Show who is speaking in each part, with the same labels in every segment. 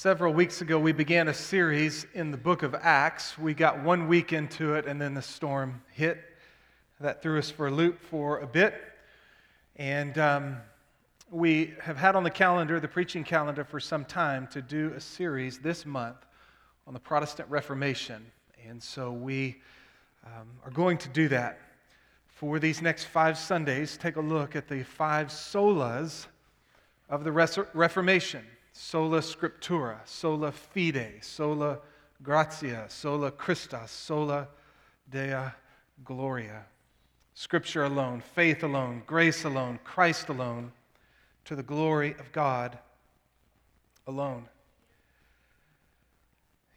Speaker 1: Several weeks ago, we began a series in the book of Acts. We got one week into it, and then the storm hit. That threw us for a loop for a bit. And um, we have had on the calendar, the preaching calendar, for some time to do a series this month on the Protestant Reformation. And so we um, are going to do that. For these next five Sundays, take a look at the five solas of the Reformation sola scriptura, sola fide, sola gratia, sola Christus, sola Deo gloria. Scripture alone, faith alone, grace alone, Christ alone, to the glory of God alone.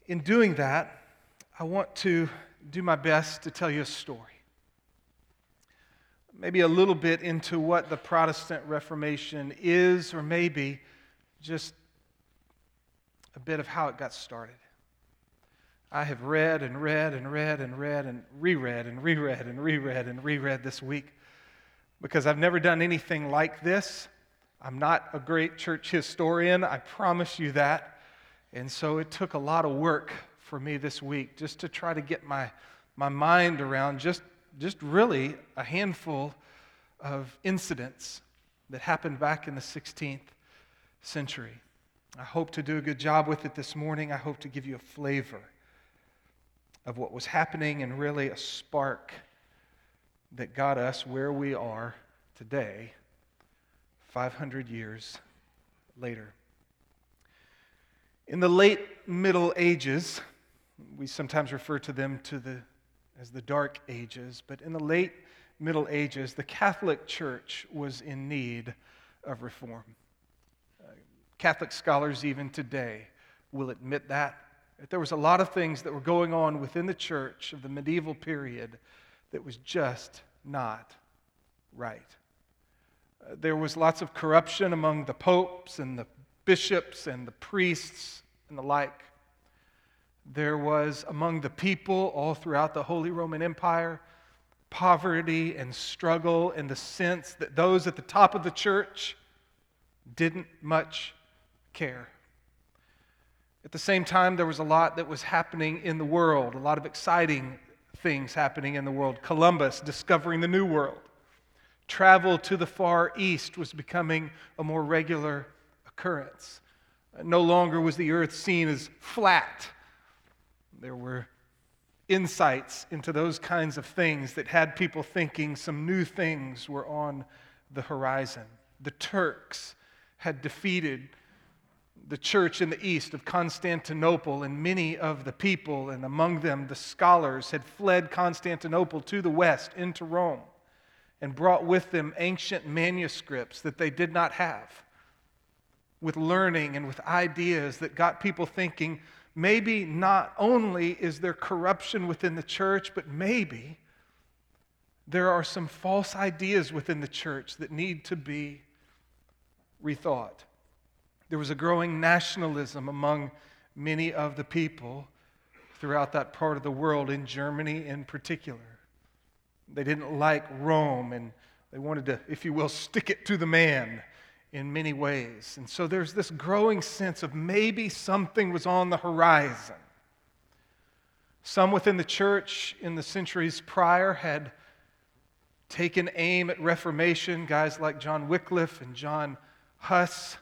Speaker 1: In doing that, I want to do my best to tell you a story. Maybe a little bit into what the Protestant Reformation is, or maybe just bit of how it got started. I have read and read and read and read and reread and reread and reread and reread this week because I've never done anything like this. I'm not a great church historian, I promise you that. And so it took a lot of work for me this week just to try to get my, my mind around just, just really a handful of incidents that happened back in the 16th century. I hope to do a good job with it this morning. I hope to give you a flavor of what was happening and really a spark that got us where we are today, 500 years later. In the late Middle Ages, we sometimes refer to them to the, as the Dark Ages, but in the late Middle Ages, the Catholic Church was in need of reform. Catholic scholars, even today, will admit that. That there was a lot of things that were going on within the church of the medieval period that was just not right. Uh, there was lots of corruption among the popes and the bishops and the priests and the like. There was among the people all throughout the Holy Roman Empire poverty and struggle and the sense that those at the top of the church didn't much care. At the same time, there was a lot that was happening in the world, a lot of exciting things happening in the world. Columbus discovering the New World. Travel to the Far East was becoming a more regular occurrence. No longer was the earth seen as flat. There were insights into those kinds of things that had people thinking some new things were on the horizon. The Turks had defeated the church in the east of Constantinople, and many of the people, and among them the scholars, had fled Constantinople to the west into Rome and brought with them ancient manuscripts that they did not have, with learning and with ideas that got people thinking maybe not only is there corruption within the church, but maybe there are some false ideas within the church that need to be rethought. There was a growing nationalism among many of the people throughout that part of the world, in Germany in particular. They didn't like Rome and they wanted to, if you will, stick it to the man in many ways. And so there's this growing sense of maybe something was on the horizon. Some within the church in the centuries prior had taken aim at Reformation, guys like John Wycliffe and John Huss.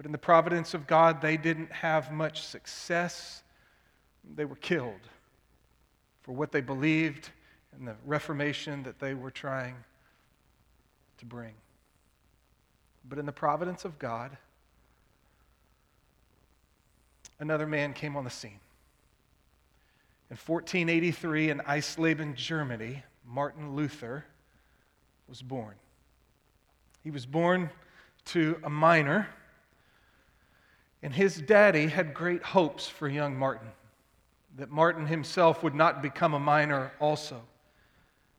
Speaker 1: But in the providence of God, they didn't have much success. They were killed for what they believed and the reformation that they were trying to bring. But in the providence of God, another man came on the scene. In 1483, in Eisleben, Germany, Martin Luther was born. He was born to a miner and his daddy had great hopes for young Martin, that Martin himself would not become a miner also,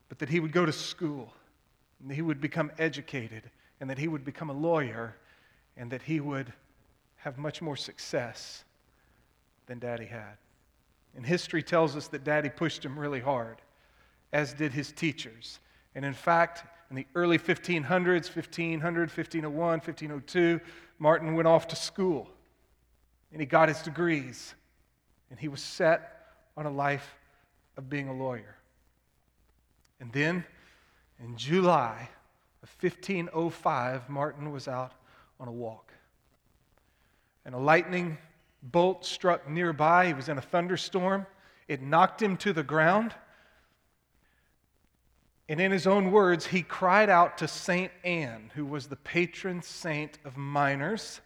Speaker 1: but that he would go to school, and that he would become educated, and that he would become a lawyer, and that he would have much more success than daddy had. And history tells us that daddy pushed him really hard, as did his teachers. And in fact, in the early 1500s, 1500, 1501, 1502, Martin went off to school and he got his degrees, and he was set on a life of being a lawyer. And then in July of 1505, Martin was out on a walk. And a lightning bolt struck nearby. He was in a thunderstorm. It knocked him to the ground. And in his own words, he cried out to St. Anne, who was the patron saint of miners.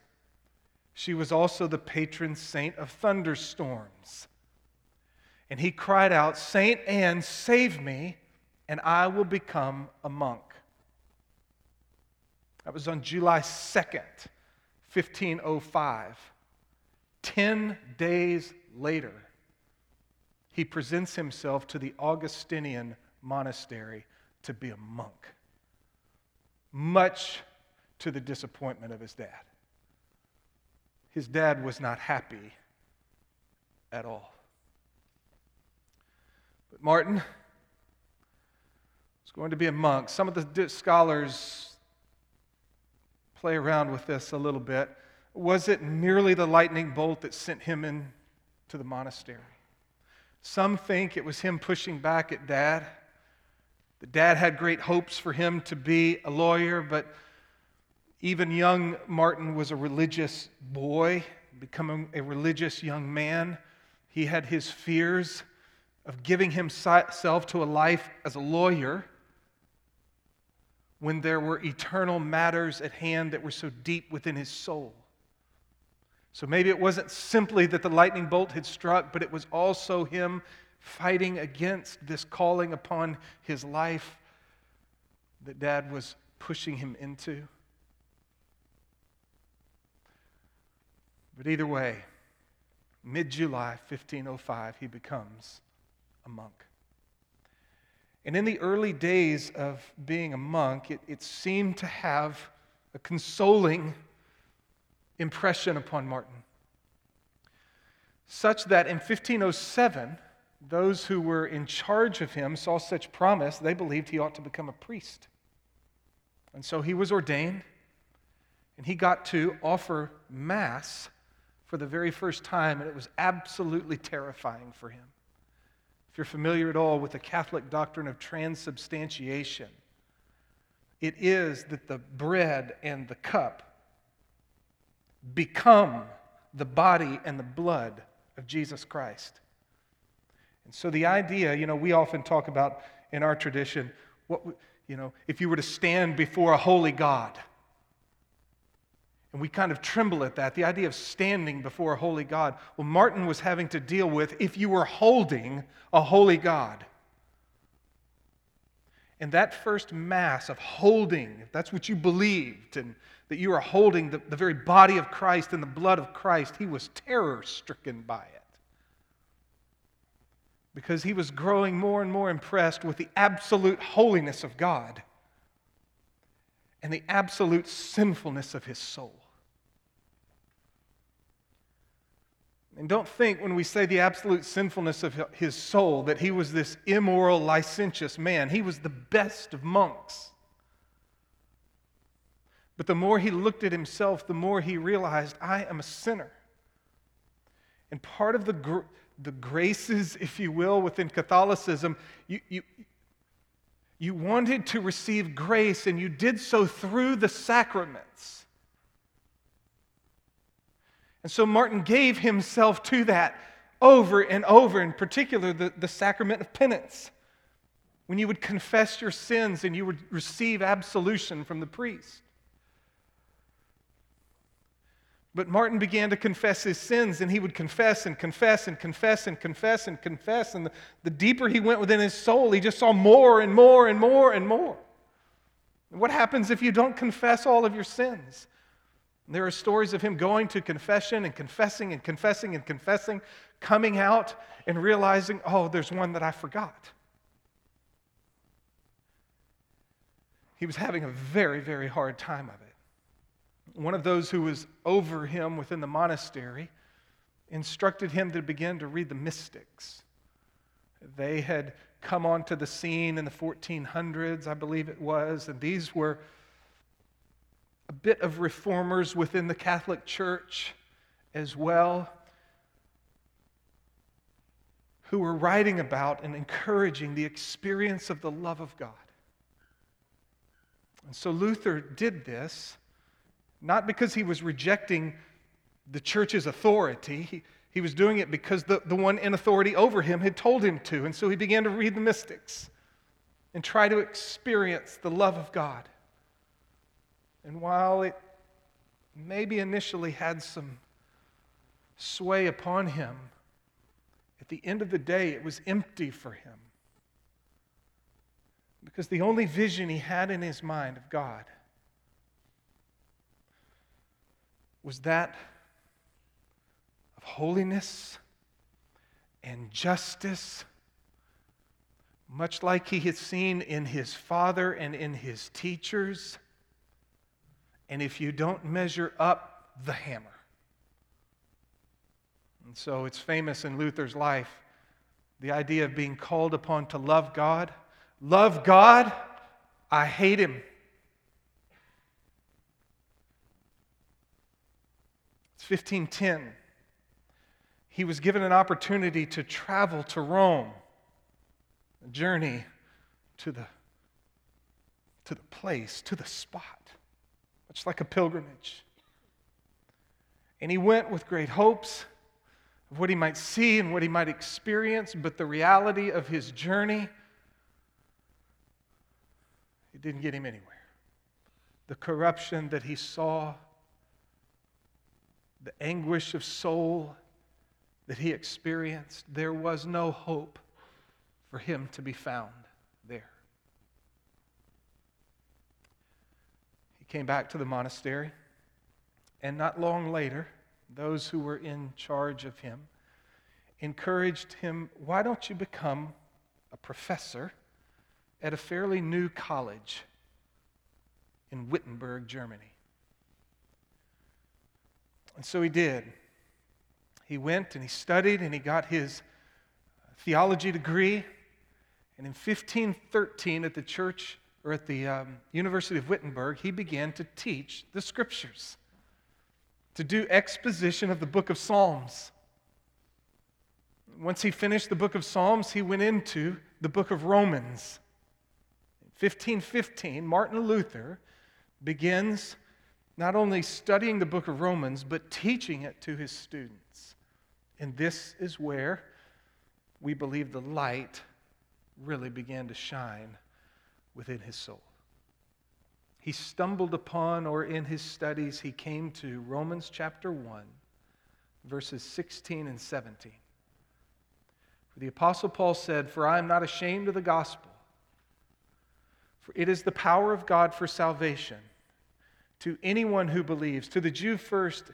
Speaker 1: She was also the patron saint of thunderstorms. And he cried out, St. Anne, save me, and I will become a monk. That was on July 2nd, 1505. Ten days later, he presents himself to the Augustinian monastery to be a monk, much to the disappointment of his dad. His dad was not happy at all. But Martin was going to be a monk. Some of the scholars play around with this a little bit. Was it merely the lightning bolt that sent him into the monastery? Some think it was him pushing back at dad. The dad had great hopes for him to be a lawyer, but even young Martin was a religious boy, becoming a religious young man. He had his fears of giving himself to a life as a lawyer when there were eternal matters at hand that were so deep within his soul. So maybe it wasn't simply that the lightning bolt had struck, but it was also him fighting against this calling upon his life that dad was pushing him into. But either way, mid July 1505, he becomes a monk. And in the early days of being a monk, it, it seemed to have a consoling impression upon Martin. Such that in 1507, those who were in charge of him saw such promise, they believed he ought to become a priest. And so he was ordained, and he got to offer Mass for the very first time, and it was absolutely terrifying for him. If you're familiar at all with the Catholic doctrine of transubstantiation, it is that the bread and the cup become the body and the blood of Jesus Christ. And so the idea, you know, we often talk about in our tradition, what, you know, if you were to stand before a holy God, and we kind of tremble at that, the idea of standing before a holy God. Well, Martin was having to deal with if you were holding a holy God. And that first mass of holding, if that's what you believed, and that you are holding the, the very body of Christ and the blood of Christ, he was terror stricken by it. Because he was growing more and more impressed with the absolute holiness of God and the absolute sinfulness of his soul. And don't think when we say the absolute sinfulness of his soul that he was this immoral, licentious man. He was the best of monks. But the more he looked at himself, the more he realized, I am a sinner. And part of the, gr- the graces, if you will, within Catholicism, you, you, you wanted to receive grace, and you did so through the sacraments. And so Martin gave himself to that over and over, in particular, the, the sacrament of penance. When you would confess your sins and you would receive absolution from the priest. But Martin began to confess his sins, and he would confess and confess and confess and confess and confess. And the, the deeper he went within his soul, he just saw more and more and more and more. What happens if you don't confess all of your sins? There are stories of him going to confession and confessing and confessing and confessing, coming out and realizing, oh, there's one that I forgot. He was having a very, very hard time of it. One of those who was over him within the monastery instructed him to begin to read the mystics. They had come onto the scene in the 1400s, I believe it was, and these were a bit of reformers within the Catholic Church, as well who were writing about and encouraging the experience of the love of God. And so Luther did this not because he was rejecting the church's authority. He, he was doing it because the, the one in authority over him had told him to. And so he began to read the mystics and try to experience the love of God. And while it maybe initially had some sway upon him, at the end of the day, it was empty for him. Because the only vision he had in his mind of God was that of holiness and justice, much like he had seen in his father and in his teachers. And if you don't measure up, the hammer. And so it's famous in Luther's life the idea of being called upon to love God. Love God, I hate him. It's 1510. He was given an opportunity to travel to Rome, a journey to the, to the place, to the spot, much like a pilgrimage. And he went with great hopes of what he might see and what he might experience, but the reality of his journey, it didn't get him anywhere. The corruption that he saw, the anguish of soul that he experienced, there was no hope for him to be found there. He came back to the monastery, and not long later, those who were in charge of him, encouraged him, Why don't you become a professor at a fairly new college in Wittenberg, Germany? And so he did. He went and he studied and he got his theology degree. And in 1513, at the church or at the um, University of Wittenberg, he began to teach the scriptures to do exposition of the book of Psalms. Once he finished the book of Psalms, he went into the book of Romans. In 1515, Martin Luther begins not only studying the book of Romans, but teaching it to his students. And this is where we believe the light really began to shine within his soul he stumbled upon, or in his studies, he came to Romans chapter 1, verses 16 and 17. For the Apostle Paul said, For I am not ashamed of the gospel, for it is the power of God for salvation to anyone who believes, to the Jew first,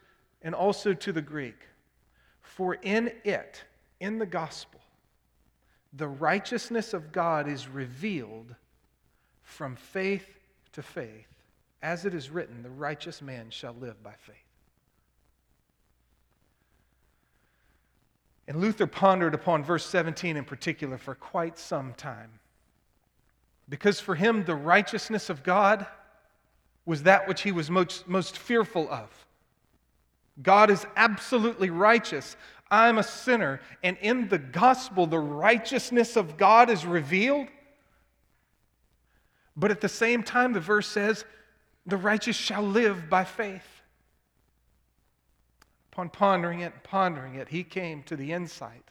Speaker 1: and also to the Greek. For in it, in the gospel, the righteousness of God is revealed from faith to faith. As it is written, the righteous man shall live by faith. And Luther pondered upon verse 17 in particular for quite some time. Because for him, the righteousness of God was that which he was most, most fearful of. God is absolutely righteous. I'm a sinner. And in the gospel, the righteousness of God is revealed. But at the same time, the verse says, the righteous shall live by faith. Upon pondering it, and pondering it, he came to the insight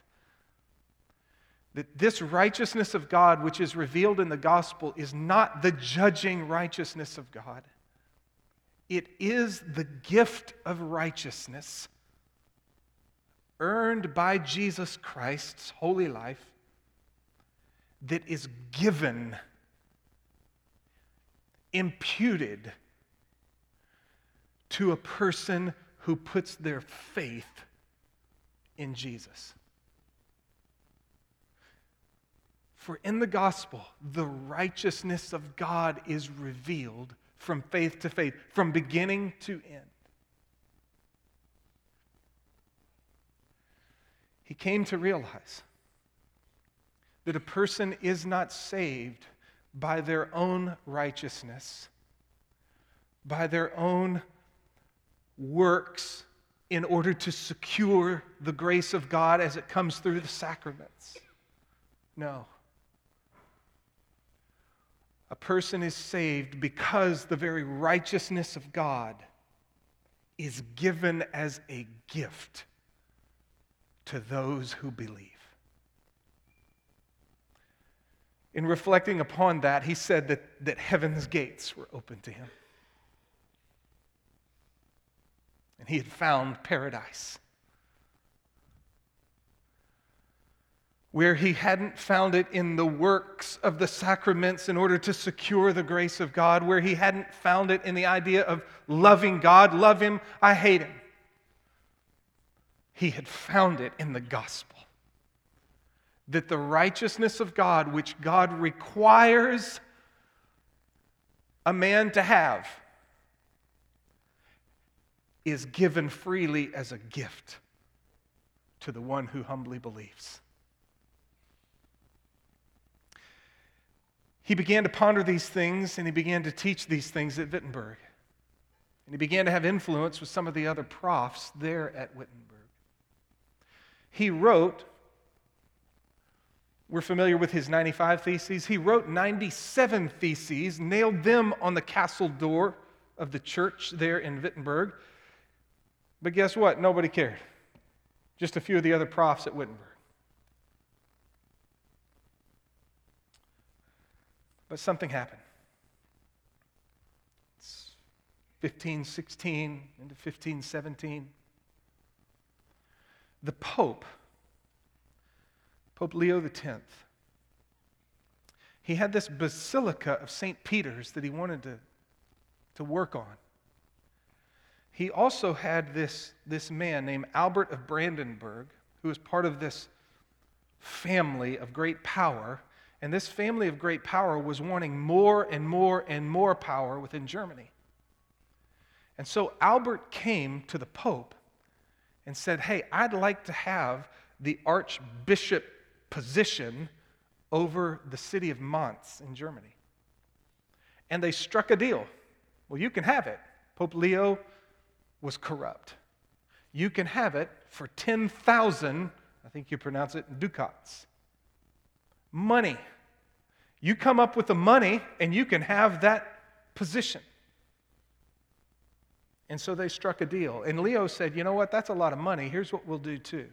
Speaker 1: that this righteousness of God, which is revealed in the gospel, is not the judging righteousness of God. It is the gift of righteousness earned by Jesus Christ's holy life that is given imputed to a person who puts their faith in Jesus. For in the gospel, the righteousness of God is revealed from faith to faith, from beginning to end. He came to realize that a person is not saved by their own righteousness, by their own works in order to secure the grace of God as it comes through the sacraments. No. A person is saved because the very righteousness of God is given as a gift to those who believe. In reflecting upon that, he said that, that heaven's gates were open to him. And he had found paradise. where he hadn't found it in the works of the sacraments in order to secure the grace of God, where he hadn't found it in the idea of loving God, love him, I hate him. He had found it in the gospel. That the righteousness of God, which God requires a man to have, is given freely as a gift to the one who humbly believes. he began to ponder these things and he began to teach these things at Wittenberg. And he began to have influence with some of the other profs there at Wittenberg. He wrote, we're familiar with his 95 theses. He wrote 97 theses, nailed them on the castle door of the church there in Wittenberg. But guess what? Nobody cared. Just a few of the other profs at Wittenberg. But something happened. It's 15, 16 into 1517. The Pope, Pope Leo X, he had this basilica of St. Peter's that he wanted to, to work on. He also had this, this man named Albert of Brandenburg, who was part of this family of great power and this family of great power was wanting more and more and more power within Germany. And so Albert came to the Pope and said, Hey, I'd like to have the archbishop position over the city of Mons in Germany. And they struck a deal. Well, you can have it. Pope Leo was corrupt. You can have it for 10,000, I think you pronounce it, ducats money. You come up with the money and you can have that position. And so they struck a deal. And Leo said, You know what? That's a lot of money. Here's what we'll do too.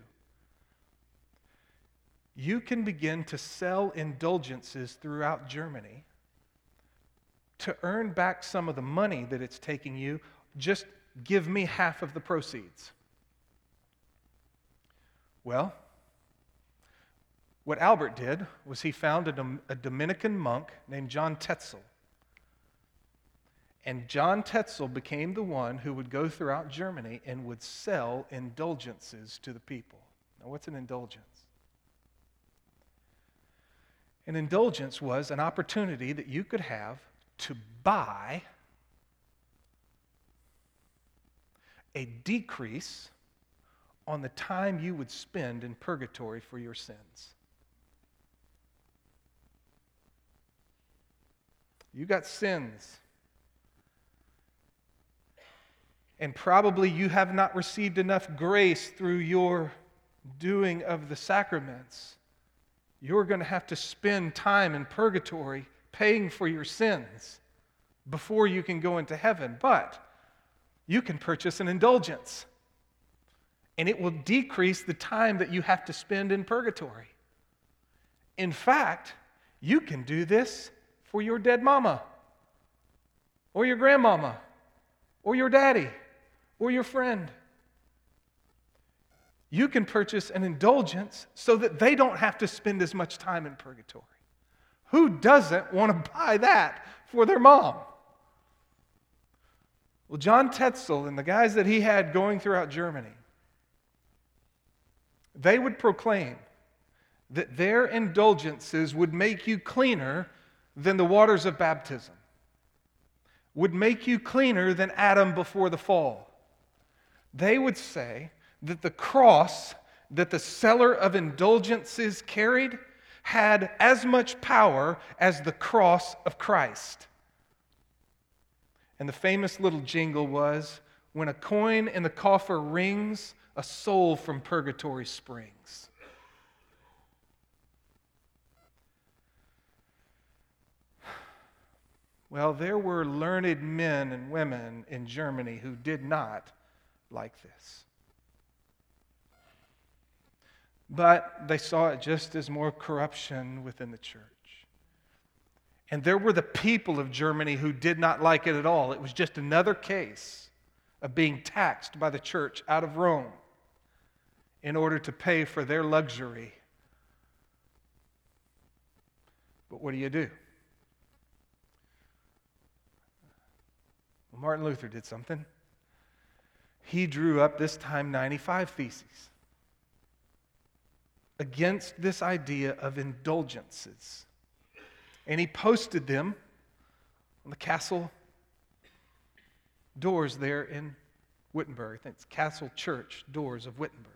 Speaker 1: You can begin to sell indulgences throughout Germany to earn back some of the money that it's taking you. Just give me half of the proceeds. Well, what Albert did was he found a, Dominican monk named John Tetzel. And John Tetzel became the one who would go throughout Germany and would sell indulgences to the people. Now, what's an indulgence? An indulgence was an opportunity that you could have to buy a decrease on the time you would spend in purgatory for your sins. You got sins. And probably you have not received enough grace through your doing of the sacraments. You're going to have to spend time in purgatory paying for your sins before you can go into heaven. But you can purchase an indulgence, and it will decrease the time that you have to spend in purgatory. In fact, you can do this for your dead mama, or your grandmama, or your daddy, or your friend. You can purchase an indulgence so that they don't have to spend as much time in purgatory. Who doesn't want to buy that for their mom? Well, John Tetzel and the guys that he had going throughout Germany, they would proclaim that their indulgences would make you cleaner than the waters of baptism, would make you cleaner than Adam before the fall. They would say that the cross that the seller of indulgences carried had as much power as the cross of Christ. And the famous little jingle was when a coin in the coffer rings, a soul from purgatory springs. Well, there were learned men and women in Germany who did not like this. But they saw it just as more corruption within the church. And there were the people of Germany who did not like it at all. It was just another case of being taxed by the church out of Rome in order to pay for their luxury. But what do you do? Well, Martin Luther did something. He drew up this time 95 theses against this idea of indulgences. And he posted them on the castle doors there in Wittenberg. I think it's Castle Church doors of Wittenberg.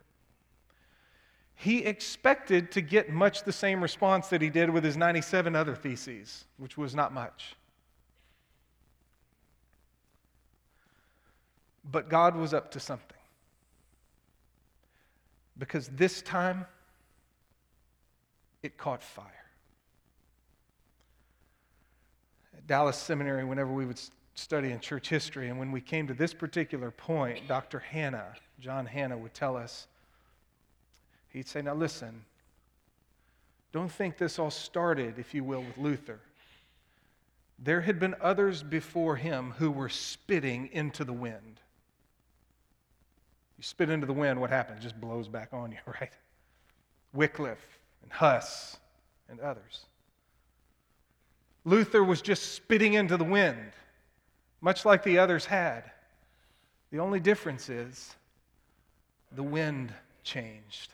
Speaker 1: He expected to get much the same response that he did with his 97 other theses, which was not much. But God was up to something. Because this time, it caught fire. At Dallas Seminary, whenever we would study in church history, and when we came to this particular point, Dr. Hannah, John Hannah, would tell us, he'd say, Now listen, don't think this all started, if you will, with Luther. There had been others before him who were spitting into the wind. You spit into the wind, what happens? It just blows back on you, right? Wycliffe and Huss and others. Luther was just spitting into the wind, much like the others had. The only difference is the wind changed.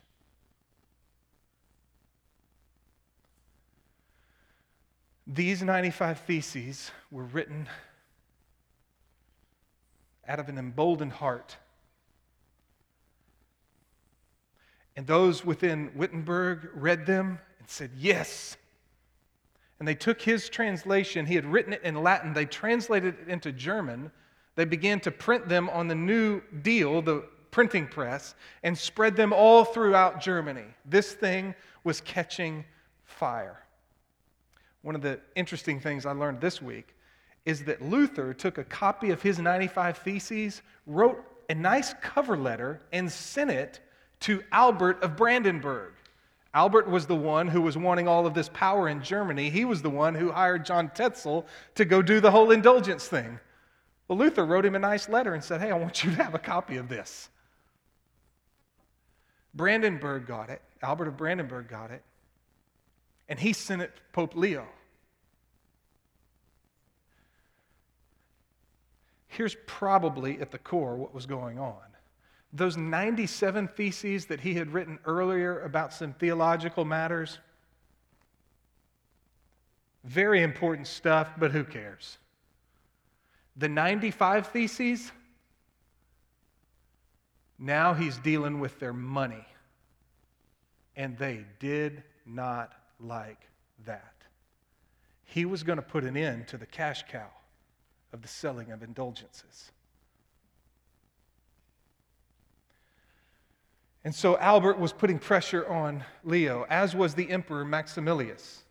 Speaker 1: These 95 theses were written out of an emboldened heart And those within Wittenberg read them and said, Yes. And they took his translation. He had written it in Latin. They translated it into German. They began to print them on the new deal, the printing press, and spread them all throughout Germany. This thing was catching fire. One of the interesting things I learned this week is that Luther took a copy of his 95 Theses, wrote a nice cover letter, and sent it to Albert of Brandenburg. Albert was the one who was wanting all of this power in Germany. He was the one who hired John Tetzel to go do the whole indulgence thing. Well, Luther wrote him a nice letter and said, Hey, I want you to have a copy of this. Brandenburg got it. Albert of Brandenburg got it. And he sent it to Pope Leo. Here's probably at the core what was going on. Those 97 theses that he had written earlier about some theological matters, very important stuff, but who cares? The 95 theses, now he's dealing with their money. And they did not like that. He was going to put an end to the cash cow of the selling of indulgences. And so Albert was putting pressure on Leo, as was the emperor Maximilius.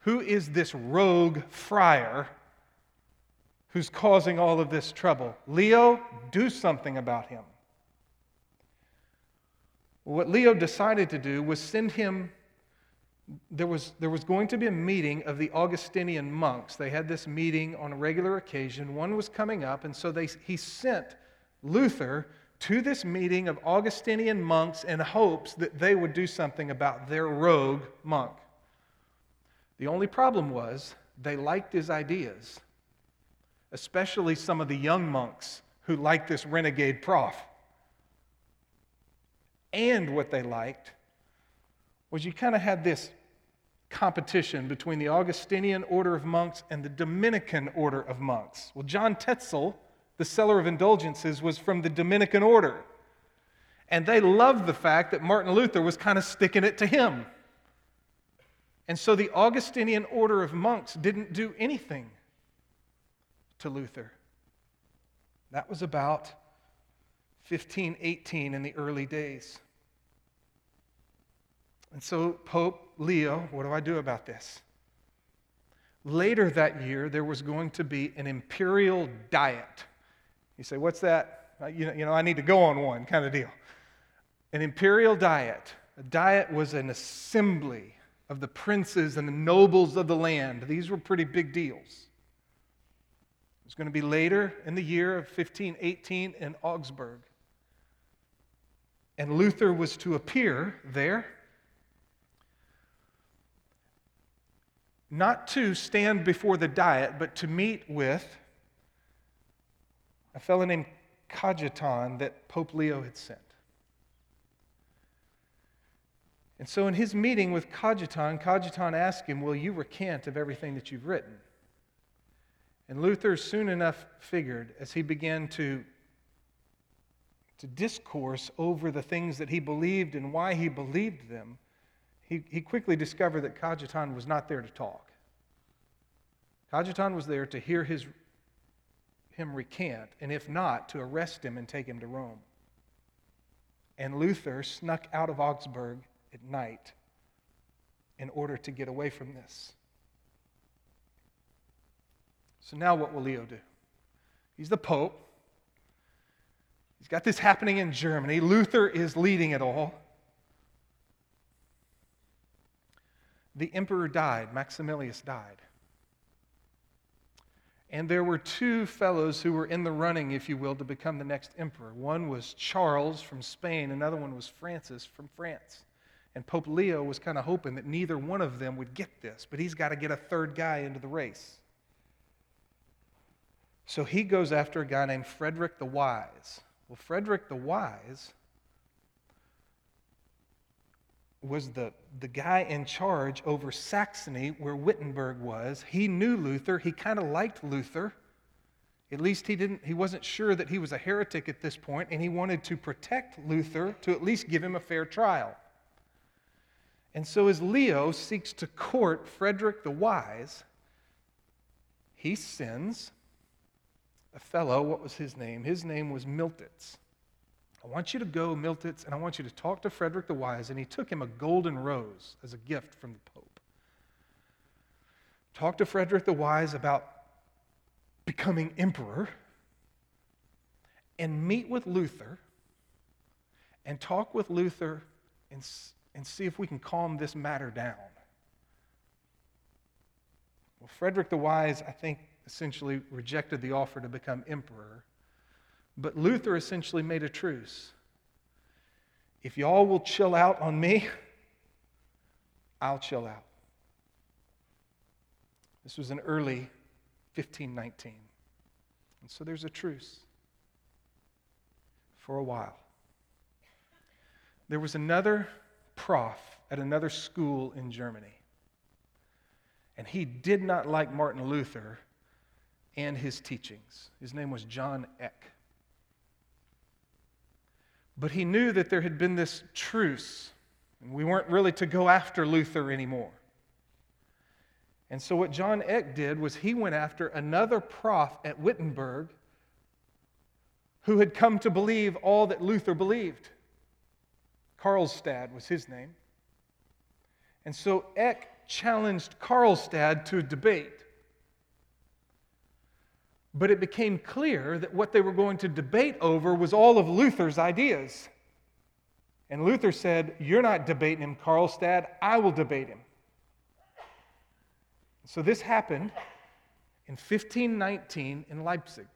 Speaker 1: Who is this rogue friar who's causing all of this trouble? Leo, do something about him. What Leo decided to do was send him. There was, there was going to be a meeting of the Augustinian monks. They had this meeting on a regular occasion. One was coming up, and so they, he sent Luther to this meeting of Augustinian monks in hopes that they would do something about their rogue monk. The only problem was they liked his ideas, especially some of the young monks who liked this renegade prof. And what they liked was you kind of had this competition between the Augustinian order of monks and the Dominican order of monks. Well, John Tetzel the seller of indulgences, was from the Dominican order. And they loved the fact that Martin Luther was kind of sticking it to him. And so the Augustinian order of monks didn't do anything to Luther. That was about 1518 in the early days. And so, Pope Leo, what do I do about this? Later that year, there was going to be an imperial diet. You say, what's that? Uh, you know, you know, I need to go on one kind of deal. An imperial diet. A diet was an assembly of the princes and the nobles of the land. These were pretty big deals. It was going to be later in the year of 1518 in Augsburg. And Luther was to appear there not to stand before the diet, but to meet with a fellow named Cajetan that Pope Leo had sent. And so, in his meeting with Cajetan, Cajetan asked him, Will you recant of everything that you've written? And Luther soon enough figured, as he began to, to discourse over the things that he believed and why he believed them, he, he quickly discovered that Cajetan was not there to talk. Cajetan was there to hear his, him recant, and if not, to arrest him and take him to Rome. And Luther snuck out of Augsburg at night in order to get away from this. So now what will Leo do? He's the Pope. He's got this happening in Germany. Luther is leading it all. the emperor died, Maximilius died. And there were two fellows who were in the running, if you will, to become the next emperor. One was Charles from Spain, another one was Francis from France. And Pope Leo was kind of hoping that neither one of them would get this, but he's got to get a third guy into the race. So he goes after a guy named Frederick the Wise. Well, Frederick the Wise was the, the guy in charge over Saxony, where Wittenberg was. He knew Luther. He kind of liked Luther. At least he didn't he wasn't sure that he was a heretic at this point, and he wanted to protect Luther to at least give him a fair trial. And so as Leo seeks to court Frederick the Wise, he sends a fellow, what was his name? His name was Miltitz. I want you to go, Miltitz, and I want you to talk to Frederick the Wise. And he took him a golden rose as a gift from the Pope. Talk to Frederick the Wise about becoming emperor and meet with Luther and talk with Luther and, and see if we can calm this matter down. Well, Frederick the Wise, I think, essentially rejected the offer to become emperor but Luther essentially made a truce. If y'all will chill out on me, I'll chill out. This was in early 1519. And so there's a truce for a while. There was another prof at another school in Germany. And he did not like Martin Luther and his teachings. His name was John Eck. But he knew that there had been this truce, and we weren't really to go after Luther anymore. And so, what John Eck did was he went after another prof at Wittenberg who had come to believe all that Luther believed. Karlstadt was his name. And so Eck challenged Karlstadt to a debate. But it became clear that what they were going to debate over was all of Luther's ideas. And Luther said, You're not debating him, Karlstadt. I will debate him. So this happened in 1519 in Leipzig.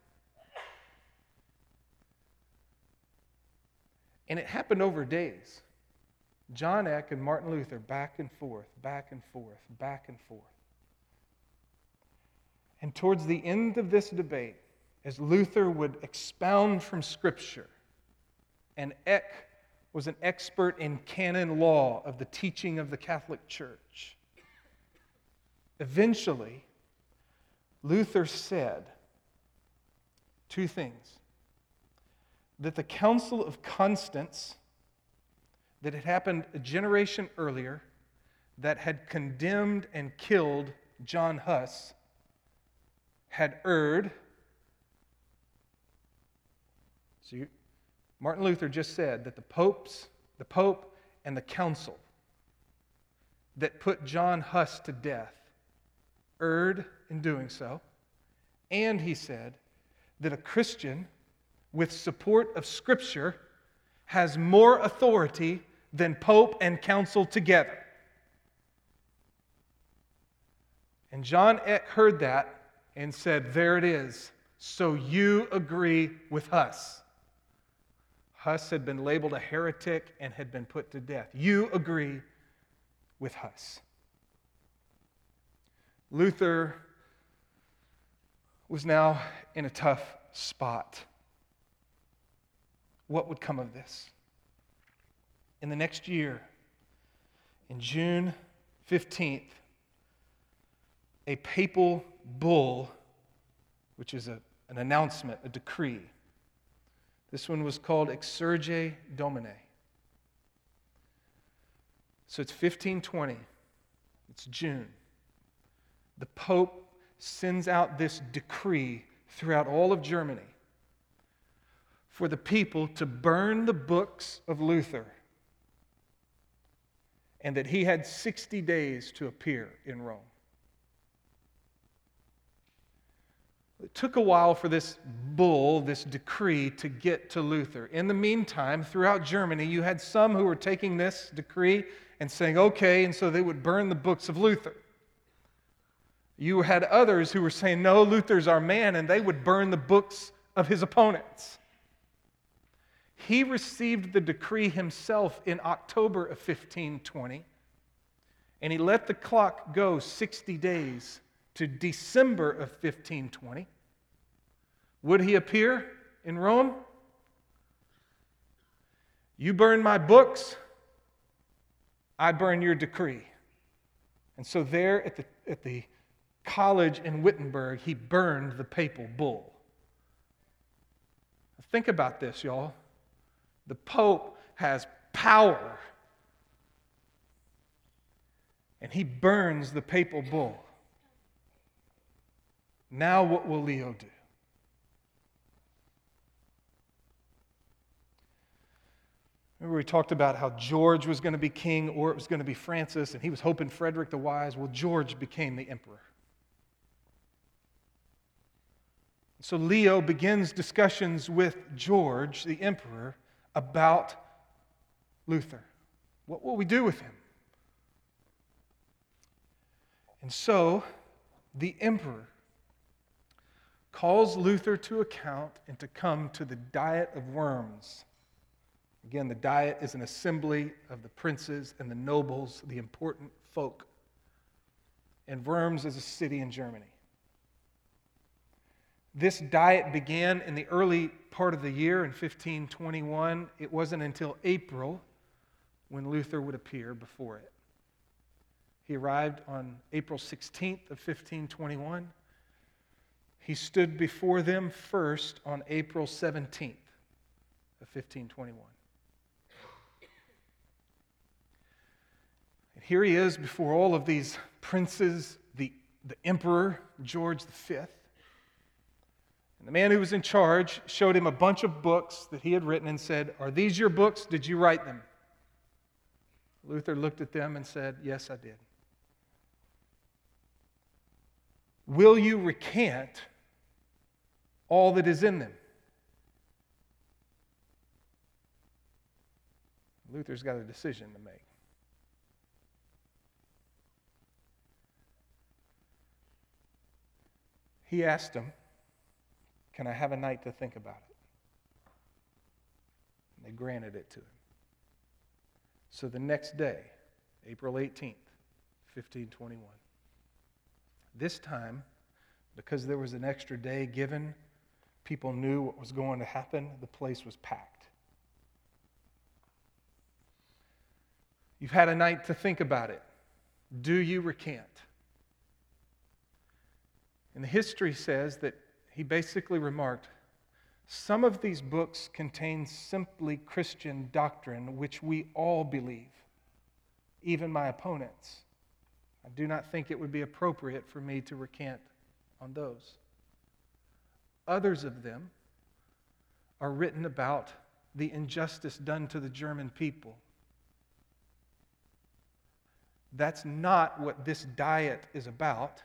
Speaker 1: And it happened over days. John Eck and Martin Luther back and forth, back and forth, back and forth. And towards the end of this debate, as Luther would expound from Scripture, and Eck was an expert in canon law of the teaching of the Catholic Church, eventually, Luther said two things. That the Council of Constance, that had happened a generation earlier, that had condemned and killed John Huss, had erred So Martin Luther just said that the popes, the pope and the council that put John Huss to death erred in doing so. And he said that a Christian with support of Scripture has more authority than Pope and Council together. And John Eck heard that and said, There it is. So you agree with Huss. Huss had been labeled a heretic and had been put to death. You agree with Huss. Luther was now in a tough spot. What would come of this? In the next year, in June 15th, a papal bull, which is a, an announcement, a decree. This one was called Exsurge Domine. So it's 1520, it's June. The Pope sends out this decree throughout all of Germany for the people to burn the books of Luther and that he had 60 days to appear in Rome. It took a while for this bull, this decree, to get to Luther. In the meantime, throughout Germany, you had some who were taking this decree and saying, okay, and so they would burn the books of Luther. You had others who were saying, no, Luther's our man, and they would burn the books of his opponents. He received the decree himself in October of 1520, and he let the clock go 60 days to December of 1520. Would he appear in Rome? You burn my books, I burn your decree. And so, there at the, at the college in Wittenberg, he burned the papal bull. Think about this, y'all. The Pope has power, and he burns the papal bull. Now, what will Leo do? Remember, we talked about how George was going to be king or it was going to be Francis, and he was hoping Frederick the Wise. Well, George became the emperor. So Leo begins discussions with George, the emperor, about Luther. What will we do with him? And so the emperor calls Luther to account and to come to the Diet of Worms. Again, the Diet is an assembly of the princes and the nobles, the important folk. And Worms is a city in Germany. This diet began in the early part of the year in 1521. It wasn't until April when Luther would appear before it. He arrived on April 16th of 1521. He stood before them first on April 17th of 1521. And here he is before all of these princes, the, the emperor, George V. And the man who was in charge showed him a bunch of books that he had written and said, Are these your books? Did you write them? Luther looked at them and said, Yes, I did. Will you recant all that is in them. Luther's got a decision to make. He asked him, Can I have a night to think about it? And they granted it to him. So the next day, April 18th, 1521, this time, because there was an extra day given, people knew what was going to happen, the place was packed. You've had a night to think about it. Do you recant? And the history says that he basically remarked some of these books contain simply Christian doctrine, which we all believe, even my opponents. I do not think it would be appropriate for me to recant on those. Others of them are written about the injustice done to the German people. That's not what this diet is about.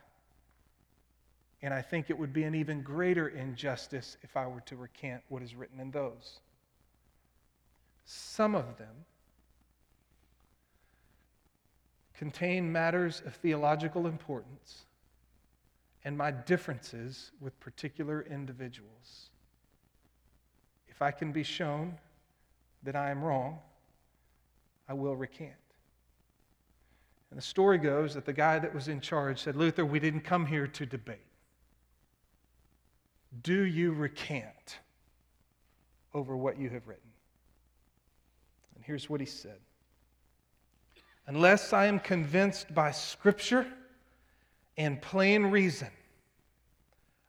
Speaker 1: And I think it would be an even greater injustice if I were to recant what is written in those. Some of them contain matters of theological importance and my differences with particular individuals. If I can be shown that I am wrong, I will recant. And the story goes that the guy that was in charge said, Luther, we didn't come here to debate. Do you recant over what you have written? And here's what he said Unless I am convinced by Scripture and plain reason,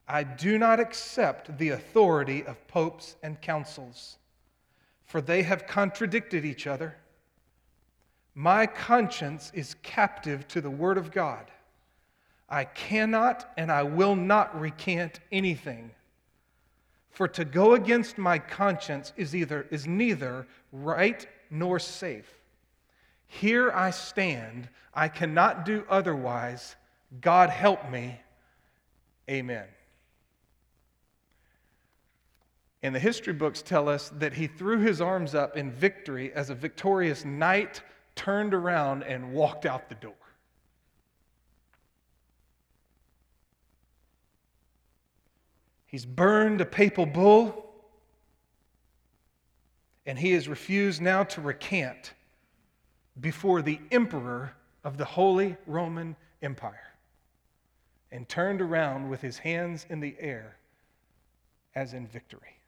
Speaker 1: I do not accept the authority of popes and councils, for they have contradicted each other. My conscience is captive to the Word of God. I cannot and I will not recant anything. For to go against my conscience is, either, is neither right nor safe. Here I stand. I cannot do otherwise. God help me. Amen. And the history books tell us that he threw his arms up in victory as a victorious knight turned around and walked out the door. He's burned a papal bull, and he has refused now to recant before the emperor of the Holy Roman Empire and turned around with his hands in the air as in victory.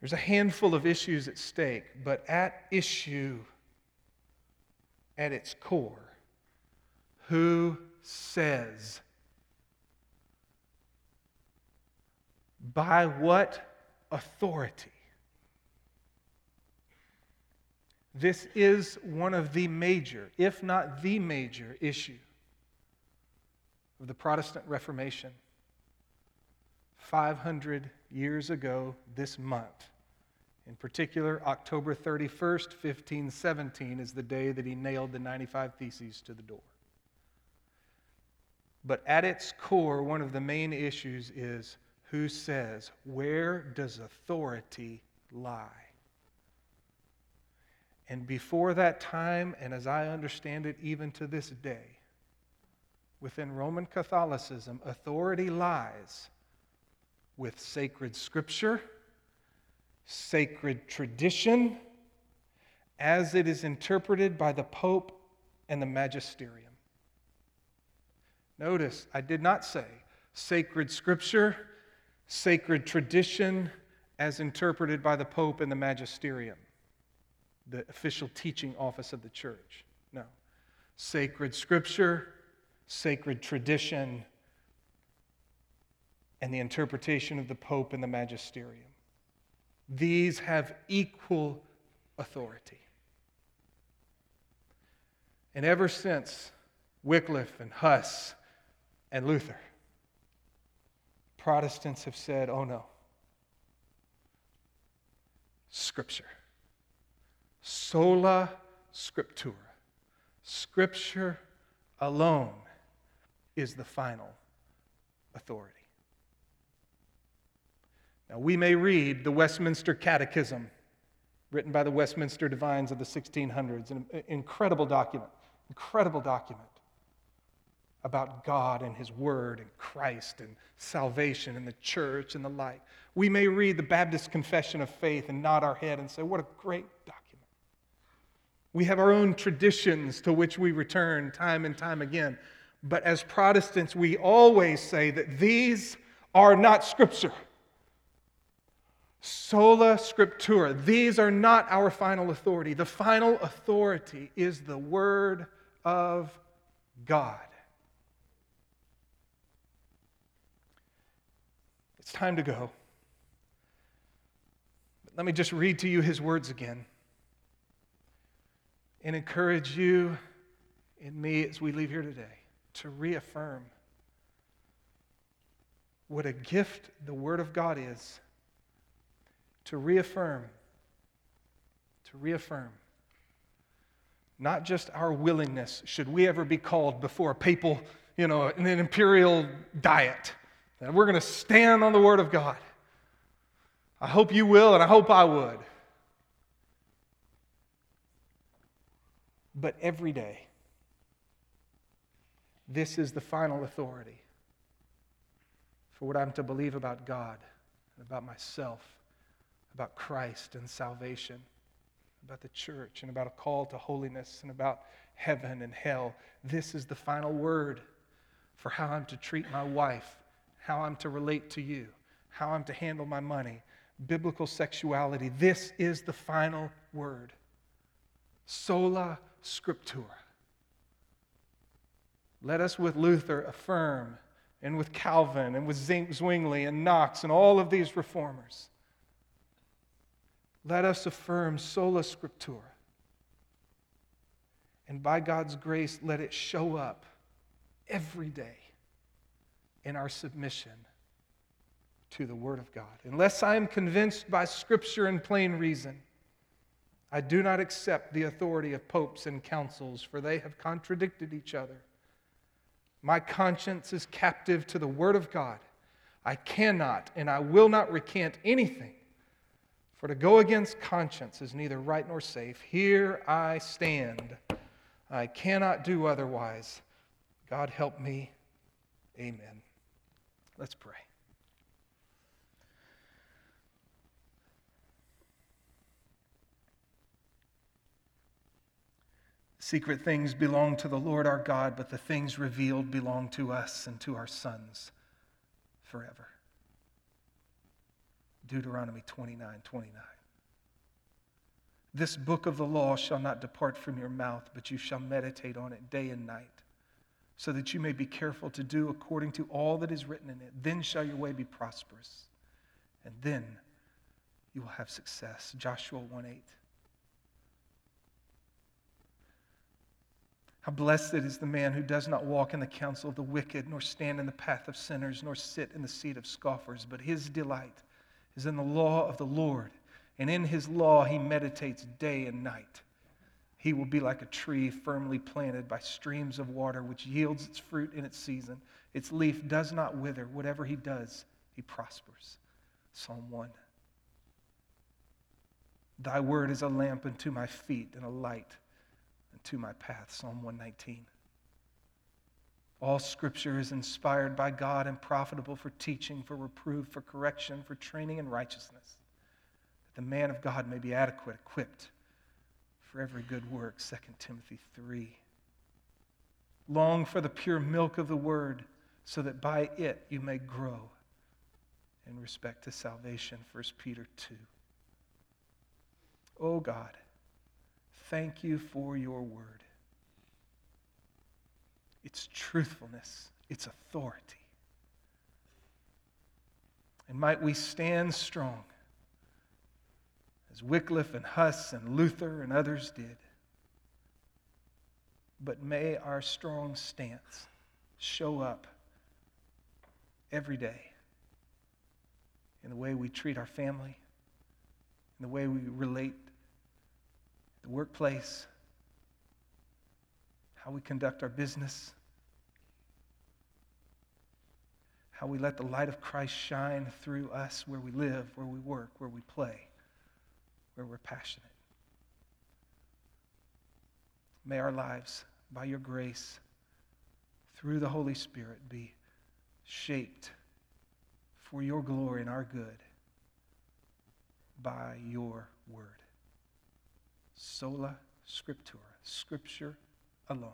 Speaker 1: There's a handful of issues at stake, but at issue, at its core, who says. By what authority? This is one of the major, if not the major, issue of the Protestant Reformation. 500 years ago this month. In particular, October 31st, 1517 is the day that he nailed the 95 Theses to the door. But at its core, one of the main issues is who says, where does authority lie? And before that time, and as I understand it even to this day, within Roman Catholicism, authority lies with sacred scripture, sacred tradition, as it is interpreted by the Pope and the magisterium. Notice, I did not say sacred scripture, sacred tradition as interpreted by the Pope and the magisterium, the official teaching office of the church. No. Sacred scripture, sacred tradition, and the interpretation of the Pope and the magisterium. These have equal authority. And ever since Wycliffe and Huss and Luther. Protestants have said, oh no. Scripture. Sola Scriptura. Scripture alone is the final authority. Now, we may read the Westminster Catechism, written by the Westminster Divines of the 1600s, an incredible document, incredible document about God and His Word and Christ and salvation and the church and the like. We may read the Baptist Confession of Faith and nod our head and say, What a great document. We have our own traditions to which we return time and time again. But as Protestants, we always say that these are not Scripture. Sola Scriptura. These are not our final authority. The final authority is the Word of God. It's time to go. Let me just read to you his words again and encourage you and me as we leave here today to reaffirm what a gift the Word of God is to reaffirm, to reaffirm not just our willingness, should we ever be called before a papal, you know, an imperial diet, that we're going to stand on the Word of God. I hope you will, and I hope I would. But every day, this is the final authority for what I'm to believe about God and about myself, about Christ and salvation, about the church and about a call to holiness and about heaven and hell. This is the final word for how I'm to treat my wife, how I'm to relate to you, how I'm to handle my money, biblical sexuality. This is the final word. Sola scriptura. Let us with Luther affirm, and with Calvin, and with Zwingli, and Knox, and all of these reformers. Let us affirm sola scriptura. And by God's grace, let it show up every day in our submission to the Word of God. Unless I am convinced by Scripture and plain reason, I do not accept the authority of popes and councils, for they have contradicted each other. My conscience is captive to the Word of God. I cannot and I will not recant anything, for to go against conscience is neither right nor safe. Here I stand. I cannot do otherwise. God help me. Amen. Let's pray. Secret things belong to the Lord our God, but the things revealed belong to us and to our sons forever. Deuteronomy 29 29. This book of the law shall not depart from your mouth, but you shall meditate on it day and night, so that you may be careful to do according to all that is written in it. Then shall your way be prosperous, and then you will have success. Joshua 1 8. How blessed is the man who does not walk in the counsel of the wicked, nor stand in the path of sinners, nor sit in the seat of scoffers, but his delight is in the law of the Lord, and in his law he meditates day and night. He will be like a tree firmly planted by streams of water, which yields its fruit in its season. Its leaf does not wither. Whatever he does, he prospers. Psalm 1. Thy word is a lamp unto my feet and a light to my path. Psalm 119. All scripture is inspired by God and profitable for teaching, for reproof, for correction, for training in righteousness, that the man of God may be adequate, equipped for every good work. 2 Timothy 3. Long for the pure milk of the word, so that by it you may grow in respect to salvation. 1 Peter 2. Oh God thank you for your word. Its truthfulness, its authority. And might we stand strong as Wycliffe and Huss and Luther and others did. But may our strong stance show up every day in the way we treat our family, in the way we relate the workplace, how we conduct our business, how we let the light of Christ shine through us where we live, where we work, where we play, where we're passionate. May our lives, by your grace, through the Holy Spirit, be shaped for your glory and our good by your word sola scriptura, scripture alone,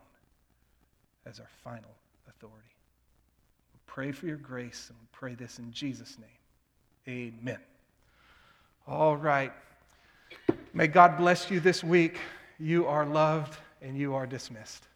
Speaker 1: as our final authority. We pray for your grace and we pray this in Jesus' name. Amen. All right. May God bless you this week. You are loved and you are dismissed.